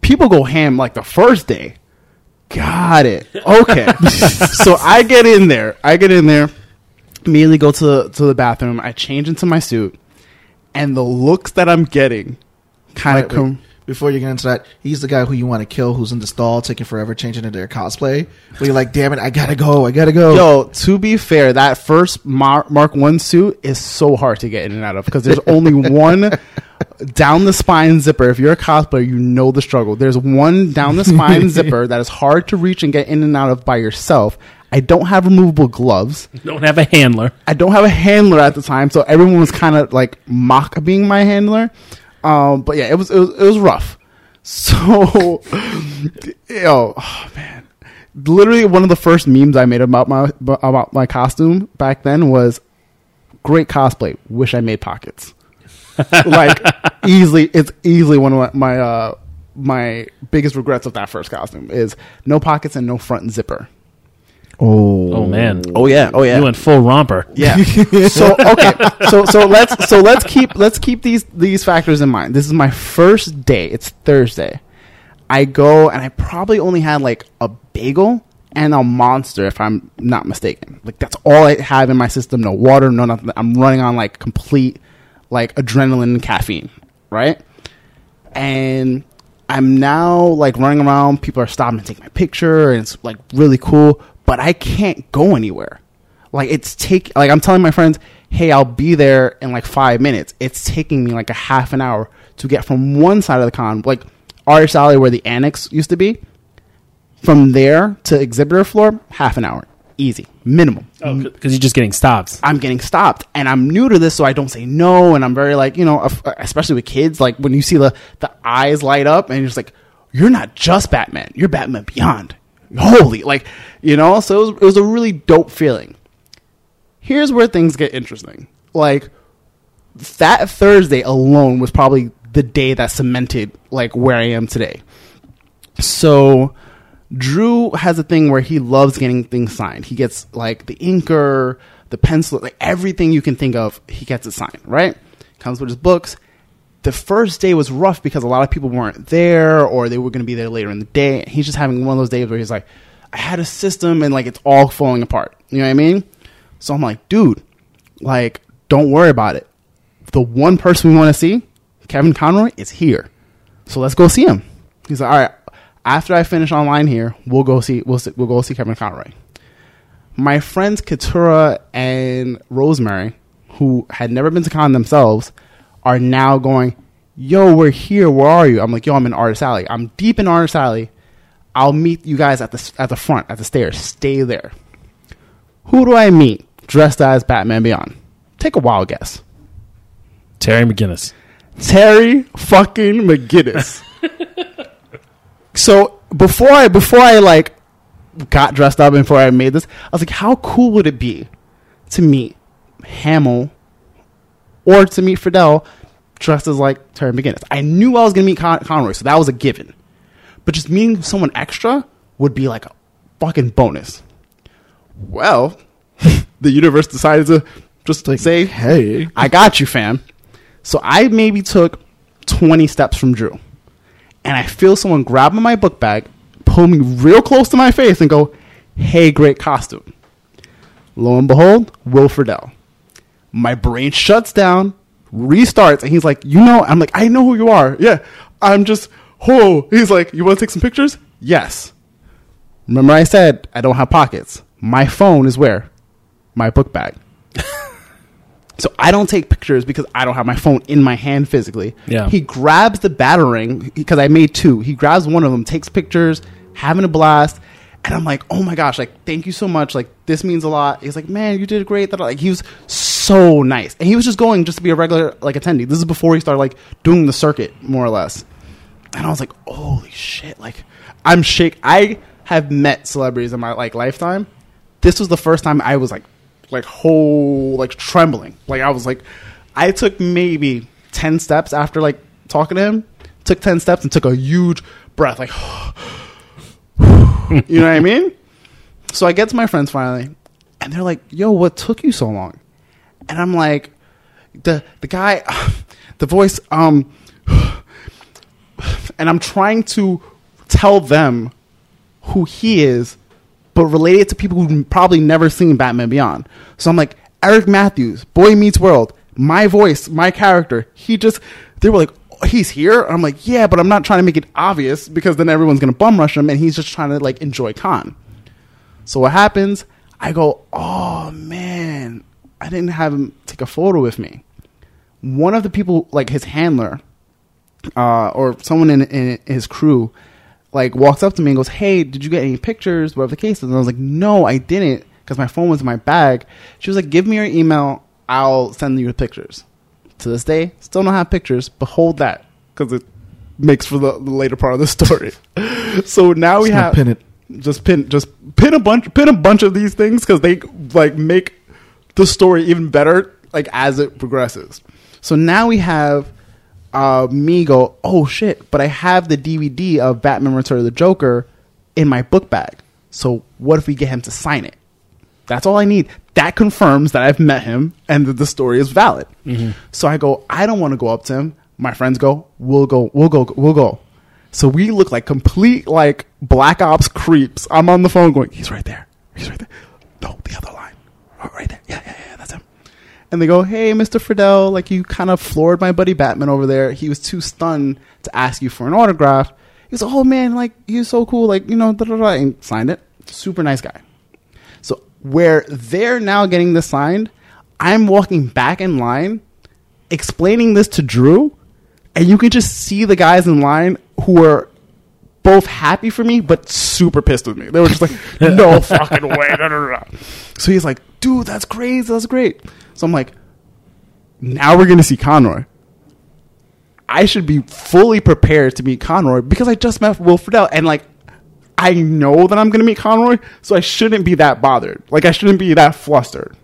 people go ham like the first day." Got it. Okay. (laughs) so I get in there. I get in there. Immediately go to the, to the bathroom. I change into my suit, and the looks that I'm getting kind of come. Before you get into that, he's the guy who you want to kill, who's in the stall, taking forever, changing into their cosplay. Where you're like, damn it, I gotta go, I gotta go. Yo, to be fair, that first Mar- Mark One suit is so hard to get in and out of because there's only (laughs) one down the spine zipper. If you're a cosplayer, you know the struggle. There's one down the spine (laughs) zipper that is hard to reach and get in and out of by yourself. I don't have removable gloves. Don't have a handler. I don't have a handler at the time, so everyone was kind of like mock being my handler. Um, but yeah, it was it was it was rough. (laughs) So, yo, oh man, literally one of the first memes I made about my about my costume back then was great cosplay. Wish I made pockets. Like easily, it's easily one of my my, uh, my biggest regrets of that first costume is no pockets and no front zipper. Oh, Oh man. Oh yeah, oh yeah. You went full romper. Yeah. (laughs) so okay. So so let's so let's keep let's keep these these factors in mind. This is my first day. It's Thursday. I go and I probably only had like a bagel and a monster if I'm not mistaken. Like that's all I have in my system. No water, no nothing. I'm running on like complete like adrenaline and caffeine, right? And I'm now like running around. People are stopping to take my picture, and it's like really cool. But I can't go anywhere. Like it's take like I'm telling my friends, hey, I'll be there in like five minutes. It's taking me like a half an hour to get from one side of the con, like Artist Alley where the annex used to be, from there to exhibitor floor, half an hour, easy, minimum. Oh, because you're just getting stopped. I'm getting stopped, and I'm new to this, so I don't say no, and I'm very like you know, uh, especially with kids, like when you see the the eyes light up, and you're just like, you're not just Batman, you're Batman Beyond. Holy, like you know, so it was, it was a really dope feeling. Here's where things get interesting. Like that Thursday alone was probably the day that cemented like where I am today. So Drew has a thing where he loves getting things signed. He gets like the inker, the pencil, like everything you can think of, he gets it signed, right? Comes with his books. The first day was rough because a lot of people weren't there or they were going to be there later in the day. He's just having one of those days where he's like, I had a system and like it's all falling apart. You know what I mean? So I'm like, dude, like, don't worry about it. The one person we want to see, Kevin Conroy, is here. So let's go see him. He's like, all right. After I finish online here, we'll go see we'll see, we'll go see Kevin Conroy. My friends Katura and Rosemary, who had never been to con themselves, are now going. Yo, we're here. Where are you? I'm like, yo, I'm in Artist Alley. I'm deep in Artist Alley. I'll meet you guys at the at the front at the stairs. Stay there. Who do I meet dressed as Batman Beyond? Take a wild guess. Terry McGinnis. Terry fucking McGinnis. (laughs) so before I before I like got dressed up and before I made this, I was like, how cool would it be to meet Hamill or to meet Friedle dressed as like Terry McGinnis? I knew I was gonna meet Con- Conroy, so that was a given. But just meeting someone extra would be like a fucking bonus. Well, (laughs) the universe decided to just like say, hey. I got you, fam. So I maybe took 20 steps from Drew. And I feel someone grab my book bag, pull me real close to my face, and go, Hey, great costume. Lo and behold, Will Friedle. My brain shuts down, restarts, and he's like, You know, I'm like, I know who you are. Yeah. I'm just, oh. He's like, You want to take some pictures? Yes. Remember, I said I don't have pockets. My phone is where? My book bag. So I don't take pictures because I don't have my phone in my hand physically. Yeah. He grabs the battering because I made two. He grabs one of them, takes pictures, having a blast, and I'm like, oh my gosh, like thank you so much. Like this means a lot. He's like, man, you did great. That like he was so nice, and he was just going just to be a regular like attendee. This is before he started like doing the circuit more or less. and I was like, holy shit! Like, I'm shake. I have met celebrities in my like lifetime. This was the first time I was like, like whole like trembling. Like I was like, I took maybe ten steps after like talking to him. Took ten steps and took a huge breath, like, (sighs) you know what I mean? So I get to my friends finally, and they're like, "Yo, what took you so long?" And I'm like, "The the guy, (sighs) the voice, um." (sighs) and I'm trying to tell them who he is, but relate it to people who've probably never seen Batman Beyond. So I'm like, Eric Matthews, Boy Meets World, my voice, my character. He just, they were like, "Oh, he's here. I'm like, yeah, but I'm not trying to make it obvious because then everyone's gonna bum rush him, and he's just trying to like enjoy con. So what happens? I go, oh man, I didn't have him take a photo with me. One of the people, like his handler, uh, or someone in, in his crew like walks up to me and goes, "Hey, did you get any pictures? Whatever the case is." And I was like, "No, I didn't," because my phone was in my bag. She was like, "Give me your email. I'll send you the pictures." To this day, still don't have pictures. But hold that because it makes for the, the later part of the (laughs) story. so now we Just gonna have pin it. just pin just pin a bunch pin a bunch of these things because they like make the story even better like as it progresses. So now we have uh, me go, oh shit! But I have the DVD of Batman: Return of the Joker in my book bag. So what if we get him to sign it? That's all I need. That confirms that I've met him and that the story is valid. So I go, I don't want to go up to him. My friends go, we'll go, we'll go, we'll go. So we look like complete like black ops creeps. I'm on the phone going, he's right there. He's right there. No, the other line. Right there. Yeah, yeah, yeah. And they go, hey, Mr. Friedle, like you kind of floored my buddy Batman over there. He was too stunned to ask you for an autograph. He goes, oh man, like you're so cool, like you know, da da da, and signed it. Super nice guy. So where they're now getting this signed, I'm walking back in line, explaining this to Drew, and you can just see the guys in line who are both happy for me but super pissed with me. They were just like, (laughs) "No fucking way!" Da, da, da, da. So he's like, "Dude, that's crazy. That's great." So I'm like, "Now we're gonna see Conroy." I should be fully prepared to meet Conroy because I just met Will Friedle and like I know that I'm going to meet Conroy, so I shouldn't be that bothered. Like I shouldn't be that flustered.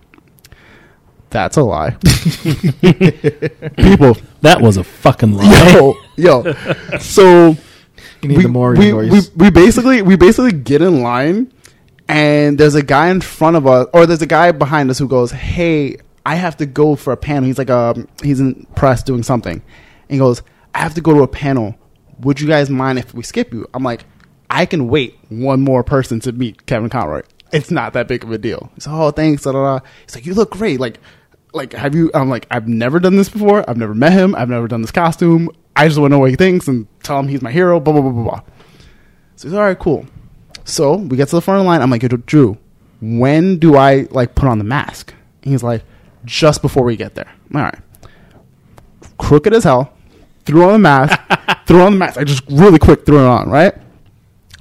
That's a lie. (laughs) (laughs) People, That was a fucking lie. yo, yo. So You need we, the more we, we, we basically we basically get in line and there's a guy in front of us or there's a guy behind us who goes hey i have to go for a panel. He's like um he's in press doing something. And he goes i have to go to a panel. Would you guys mind if we skip you? I'm like i can wait one more person to meet kevin conroy. It's not that big of a deal. He's like oh thanks da, da, da. he's like you look great. Like like have you i'm like i've never done this before. I've never met him. I've never done this costume i just want to know what he thinks and tell him he's my hero blah blah blah blah blah so he's all right, cool. So we get to the front of the line. I'm like, Drew, when do I like put on the mask? And he's like, just before we get there. I'm like, all right. Crooked as hell. Threw on the mask. (laughs) threw on the mask. I just really quick threw it on, right?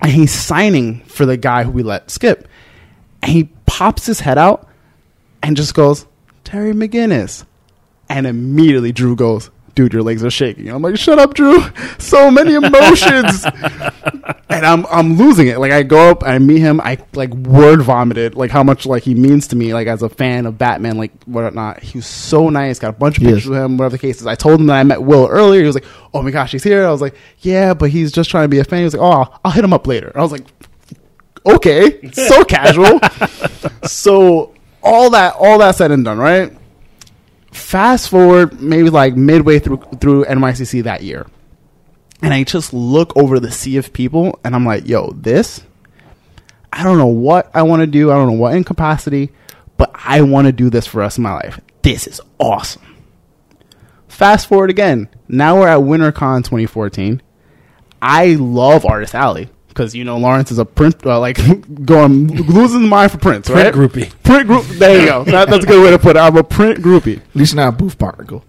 And he's signing for the guy who we let skip. And he pops his head out and just goes, Terry McGinnis. And immediately Drew goes, Dude, your legs are shaking. I'm like, shut up, Drew. (laughs) So many emotions. (laughs) and I'm I'm losing it. Like I go up, I meet him, I like word vomited like how much like he means to me, like as a fan of Batman, like whatnot. He was so nice. Got a bunch of Yes. pictures of him, whatever the case is. I told him that I met Will earlier. He was like, "Oh my gosh, he's here." I was like, "Yeah, but he's just trying to be a fan." He was like, "Oh, I'll, I'll hit him up later." I was like, "Okay, (laughs) so casual." so all that all that said and done, right? Fast forward, maybe like midway through through NYCC that year and I just look over the sea of people and I'm like, yo, this, I don't know what I want to do. I don't know what incapacity, but I want to do this for the rest of my life. This is awesome. Fast forward again. Now we're at WinterCon 2014. I love Artist Alley because you know Lawrence is a print, uh, like (laughs) going losing the mind for prints, right? Print groupie. Print group. There you go. (laughs) That, that's a good way to put it. I'm a print groupie. At least not booth particle.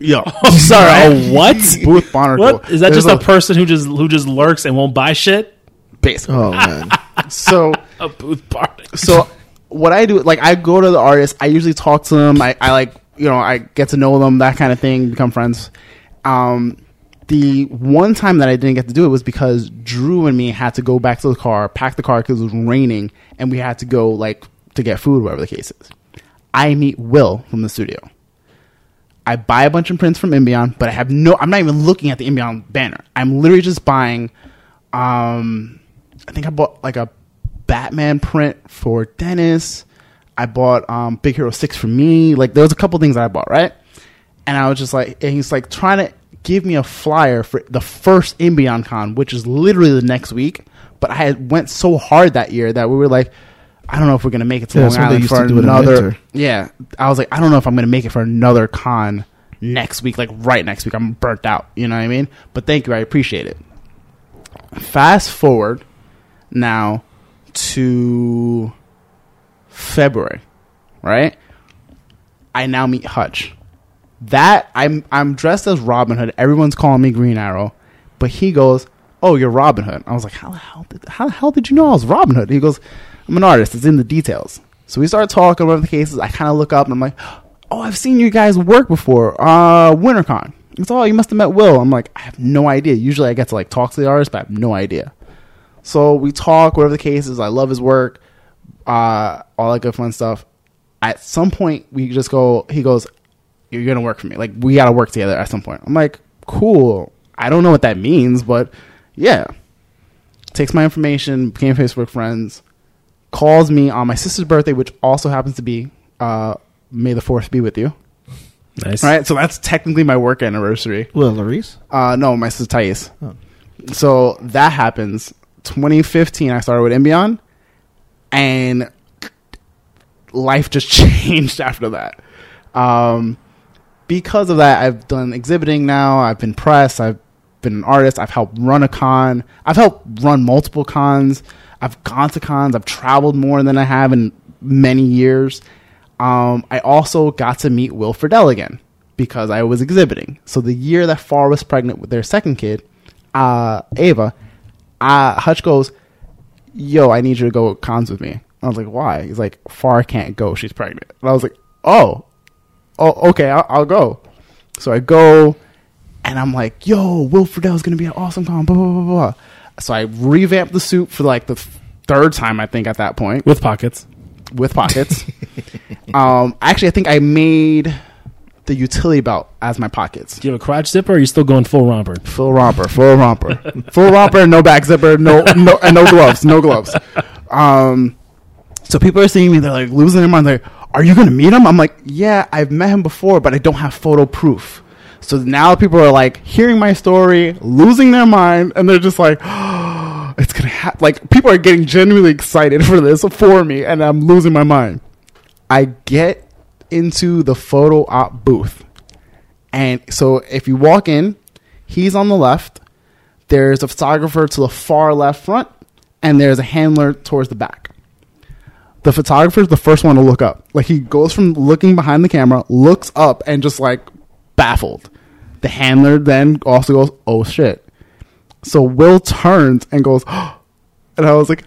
Yo, I'm (laughs) sorry. A what? Booth Barnacle. What is that? There's Just a person who just who just lurks and won't buy shit? basically. Oh man, So. A booth party. so what I do, like I go to the artist, I usually talk to them. I, I like, you know, I get to know them, that kind of thing, become friends. Um, The one time that I didn't get to do it was because Drew and me had to go back to the car, pack the car because it was raining, and we had to go like to get food, whatever the case is. I meet Will from the studio. I buy a bunch of prints from Imbion, but I have no. I'm not even looking at the Imbion banner. I'm literally just buying. Um, I think I bought like a Batman print for Dennis. I bought um, Big Hero Six for me. Like there was a couple things that I bought, right? And I was just like, and he's like trying to give me a flyer for the first Imbion Con, which is literally the next week. But I had went so hard that year that we were like, I don't know if we're gonna make it to Yeah, Long Island for another. Yeah, I was like, I don't know if I'm gonna make it for another con next week, like right next week. I'm burnt out. You know what I mean? But thank you, I appreciate it. Fast forward now to February, right? I now meet Hutch. That I'm I'm dressed as Robin Hood. Everyone's calling me Green Arrow, but he goes, "Oh, you're Robin Hood." I was like, "How the hell did how the hell did you know I was Robin Hood?" He goes, "I'm an artist. It's in the details." So we start talking about the cases. I kind of look up and I'm like, "Oh, I've seen you guys work before. Uh, WinterCon." It's oh, you must have met Will. I'm like, I have no idea. Usually, I get to like talk to the artist, but I have no idea. So we talk, whatever the case is. I love his work, uh, all that good fun stuff. At some point, we just go. He goes, "You're gonna work for me. Like we gotta work together." At some point, I'm like, "Cool." I don't know what that means, but yeah. Takes my information, became Facebook friends. Calls me on my sister's birthday, which also happens to be uh, May the Fourth be with you. Nice. Right, so that's technically my work anniversary. Well, Larice. Uh, no, my sister Thais. Oh. So that happens. 2015, I started with Imbion, and life just (laughs) changed after that. Um, because of that, I've done exhibiting now. I've been press. I've been an artist. I've helped run a con. I've helped run multiple cons. I've gone to cons. I've traveled more than I have in many years. Um, I also got to meet Will Friedle again because I was exhibiting. So the year that Far was pregnant with their second kid, uh, Ava, uh, Hutch goes, "Yo, I need you to go cons with me." I was like, "Why?" He's like, "Far can't go. She's pregnant." And I was like, "Oh, oh, okay, I'll, I'll go." So I go, and I'm like, "Yo, Will Friedle's gonna be an awesome con." Blah blah blah blah. So I revamped the suit for like the third time, I think, at that point With pockets. with pockets. (laughs) um, actually, I think I made the utility belt as my pockets. Do you have a crotch zipper or are you still going full romper? Full romper, full romper, (laughs) full romper, no back zipper, no, no, and no gloves, no gloves. Um, so people are seeing me, they're like losing their mind. Like, are you going to meet him? I'm like, yeah, I've met him before, but I don't have photo proof. So now people are like hearing my story, losing their mind, and they're just like, (gasps) it's gonna happen. Like people are getting genuinely excited (laughs) for this for me, and I'm losing my mind. I get into the photo op booth. And so if you walk in, he's on the left. There's a photographer to the far left front, and there's a handler towards the back. The photographer is the first one to look up. Like he goes from looking behind the camera, looks up, and just like baffled. The handler then also goes, "Oh shit!" So Will turns and goes, (gasps) and I was like,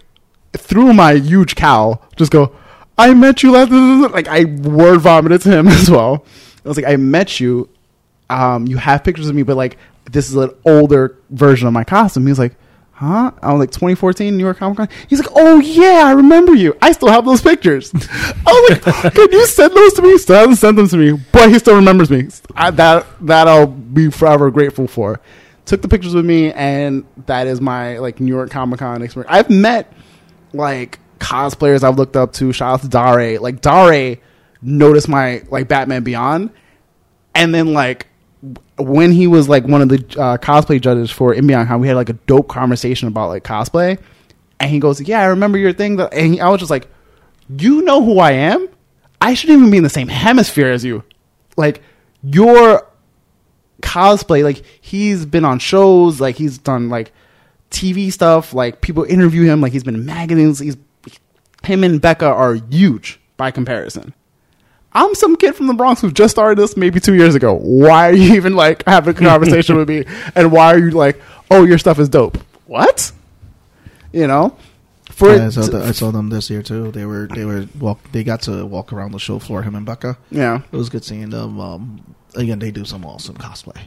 through my huge cowl, just go, I met you last, (laughs) like I word vomited to him (laughs) as well. I was like, I met you. Um, you have pictures of me, but like this is an older version of my costume. He was like, huh? I was like 2014 New York Comic Con. He's like, oh yeah, I remember you. I still have those pictures. (laughs) I was like, can you send those to me? Still hasn't sent them to me, but he still remembers me. I, that that I'll be forever grateful for. Took the pictures with me, and that is my like New York Comic Con experience. I've met like cosplayers I've looked up to. Shout out to Dare. Like Dare noticed my like Batman Beyond, and then like when he was like one of the uh, cosplay judges for Imbion Con, we had like a dope conversation about like cosplay, and he goes, "Yeah, I remember your thing." That, and he, I was just like, "You know who I am? I shouldn't even be in the same hemisphere as you. Like your cosplay. Like he's been on shows. Like he's done like TV stuff. Like people interview him. Like he's been in magazines. He's him and Becca are huge by comparison." I'm some kid from the Bronx who just started this maybe two years ago. Why are you even like having a conversation with me? (laughs) And why are you like, oh, your stuff is dope? What? You know, for Yeah, I, saw the, I saw them this year too. They were they were walk. They got to walk around the show floor. Him and Becca. yeah, It was good seeing them. Um, again, they do some awesome cosplay.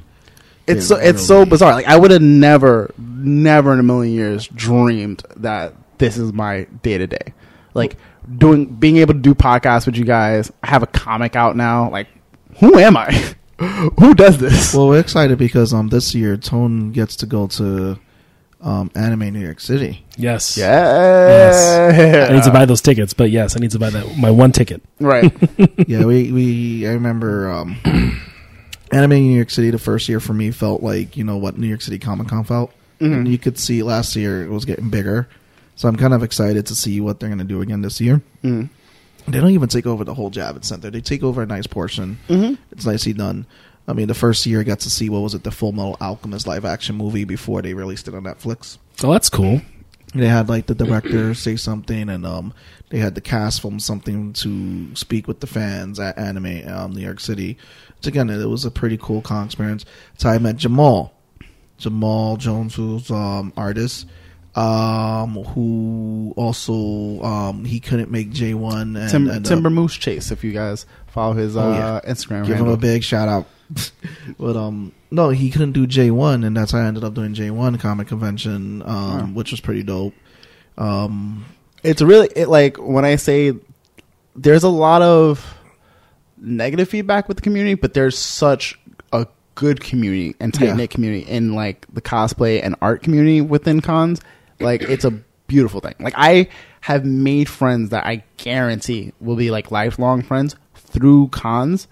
It's so it's so bizarre. Like I would have never, never in a million years dreamed that this is my day to day. Like doing, being able to do podcasts with you guys. I have a comic out now. Like, who am I? (laughs) who does this? Well, we're excited because um this year Tone gets to go to um Anime New York City. Yes. yeah, I need to buy those tickets, but yes, I need to buy that my one ticket. right. (laughs) yeah, we we I remember um (clears throat) Anime New York City the first year for me felt like you know what New York City Comic Con felt, and you could see last year it was getting bigger. So I'm kind of excited to see what they're going to do again this year. Mm. They don't even take over the whole Javits Center. They take over a nice portion. Mhm. It's nicely done. I mean, the first year I got to see what was it, the Full Metal Alchemist live action movie before they released it on Netflix. Oh, that's cool. They had like the director (clears throat) say something, and um, they had the cast film something to speak with the fans at Anime um, New York City. So again, it was a pretty cool con experience. So I met Jamal, Jamal Jones, who's um artist, um, who also um he couldn't make J one Tim, and, uh, Timber Moose Chase. If you guys follow his uh, Oh, yeah. Instagram, give him a big shout out. (laughs) but um, no, he couldn't do J one, and that's how I ended up doing J one comic convention, um, Wow. which was pretty dope. Um, it's really it, like when I say there's a lot of negative feedback with the community, but there's such a good community and tight knit Yeah. community in like the cosplay and art community within cons. Like it's a beautiful thing. Like I have made friends that I guarantee will be like lifelong friends through cons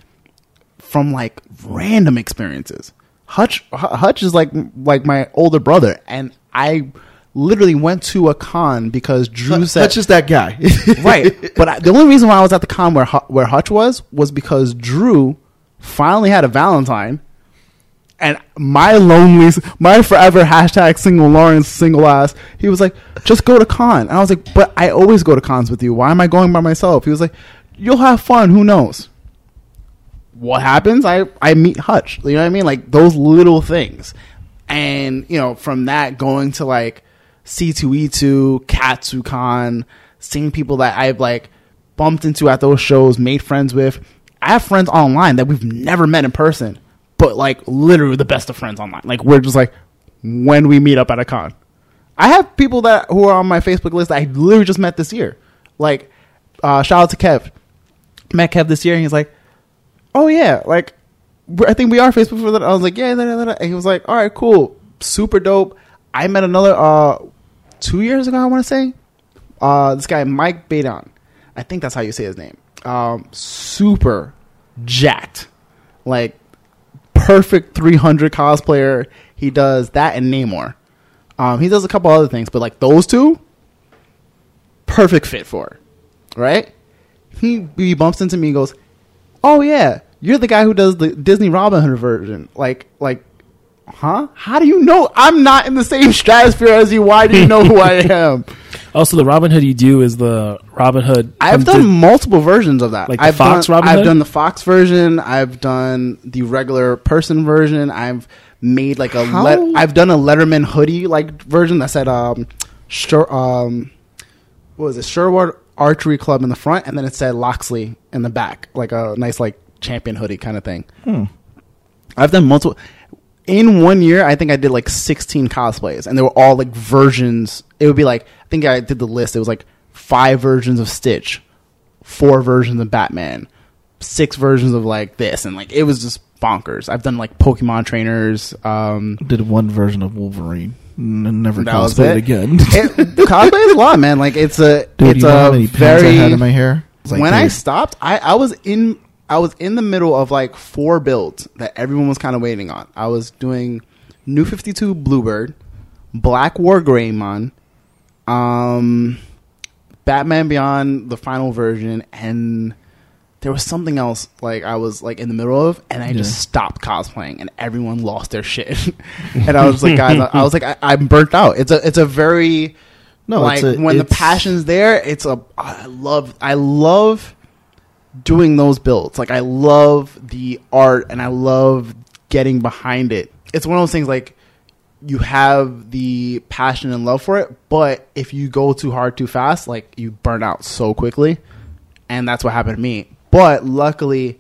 from like random experiences. Hutch Hu- Hutch is like like my older brother, and I literally went to a con because Drew said that's just that guy, (laughs) right. But I, the only reason why I was at the con where where Hutch was was because Drew finally had a Valentine, and my lonely, my forever hashtag single Lawrence single ass. He was like, just go to con, and I was like, but I always go to cons with you. Why am I going by myself? He was like, you'll have fun. Who knows? What happens? I I meet Hutch. You know what I mean? Like those little things, and you know from that going to like C2E2, KatsuCon, seeing people that I've like bumped into at those shows, made friends with. I have friends online that we've never met in person, but like literally the best of friends online. Like we're just like when we meet up at a con. I have people that who are on my Facebook list I literally just met this year. Like uh, shout out to Kev. Met Kev this year, and he's like, "Oh yeah, like I think we are Facebook for that." I was like, "Yeah," da, da, da, da." and he was like, "All right, cool, super dope." I met another uh two years ago. I want to say uh this guy Mike Badon. I think that's how you say his name. Um, super jacked, like perfect 300 cosplayer. He does that and Namor. Um, he does a couple other things, but like those two, perfect fit for. Right? He he bumps into me and goes, "Oh yeah, you're the guy who does the Disney Robin Hood version." Like like, huh? How do you know I'm not in the same stratosphere as you? Why do you know who I (laughs) am? Also, the Robin Hood you do is the Robin Hood. I've done to- multiple versions of that. Like I've Fox done, Robin I've Hood? done the Fox version. I've done the regular person version. I've made like a let, I've done a Letterman hoodie like version that said um sure um what was it Sherwood Archery Club in the front and then it said Loxley in the back like a nice like champion hoodie kind of thing. Hmm. I've done multiple. In one year, I think I did like 16 cosplays, and they were all like versions. It would be like I think I did the list. It was like five versions of Stitch, four versions of Batman, six versions of like this, and like it was just bonkers. I've done like Pokemon trainers. Um, did one version of Wolverine. N- never cosplayed it? again. (laughs) it, cosplay is a lot, man. Like it's a Dude, it's a how many very I had in my hair? Like, when I stopped, I, I was in I was in the middle of like four builds that everyone was kind of waiting on. I was doing New Fifty Two Bluebird, Black War Greymon, um, Batman Beyond the final version, and there was something else like I was like in the middle of, and I just stopped cosplaying, and everyone lost their shit. (laughs) and I was like, guys, I, (laughs) I was like, I, I'm burnt out. It's a it's a very no, like it's a- when the passion's there it's a i love i love doing those builds. Like i love the art and i love getting behind it. It's one of those things like you have the passion and love for it but if you go too hard too fast like you burn out so quickly. And that's what happened to me. But luckily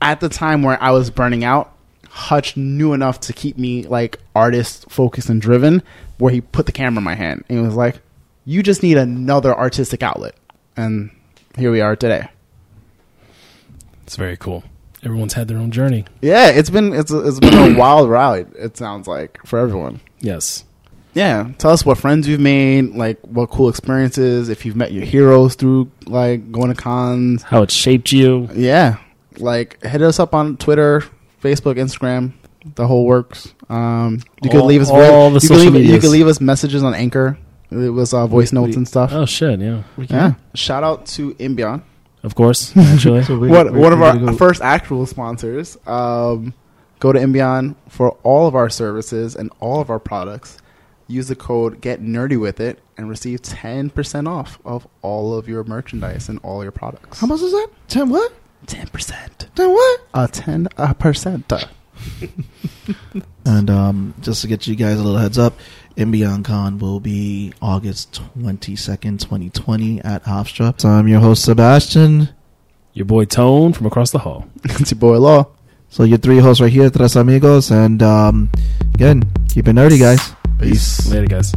at the time where i was burning out Hutch knew enough to keep me like artist focused and driven, where he put the camera in my hand. And he was like, "You just need another artistic outlet," and here we are today. It's very cool. Everyone's had their own journey. Yeah, it's been it's it's been a (clears throat) wild ride. It sounds like for everyone. Yes. Yeah, tell us what friends you've made, like what cool experiences, if you've met your heroes through like going to cons. How it shaped you. Yeah, like hit us up on Twitter, Facebook, Instagram, the whole works. Um, you could leave us all the you, social leave, you could leave us messages on Anchor. It was uh, voice notes and stuff. Oh shit, yeah. yeah, shout out to Imbion, Of course, naturally. (laughs) So we- one, we- one of we our go- first actual sponsors. Um, go to Imbion for all of our services and all of our products. Use the code Get Nerdy with it and receive ten percent off of all of your merchandise and all your products. How much is that? Ten what? Ten percent. Ten what? Uh, ten uh, percent. (laughs) And um, just to get you guys a little heads up, Imbion Con will be August 22nd, 2020 at Hofstra. So I'm your host, Sebastian. Your boy Tone from across the hall. (laughs) it's your boy Law. So your three hosts right here, Tres Amigos. And um, again, keep it nerdy, guys. Peace. Later, guys.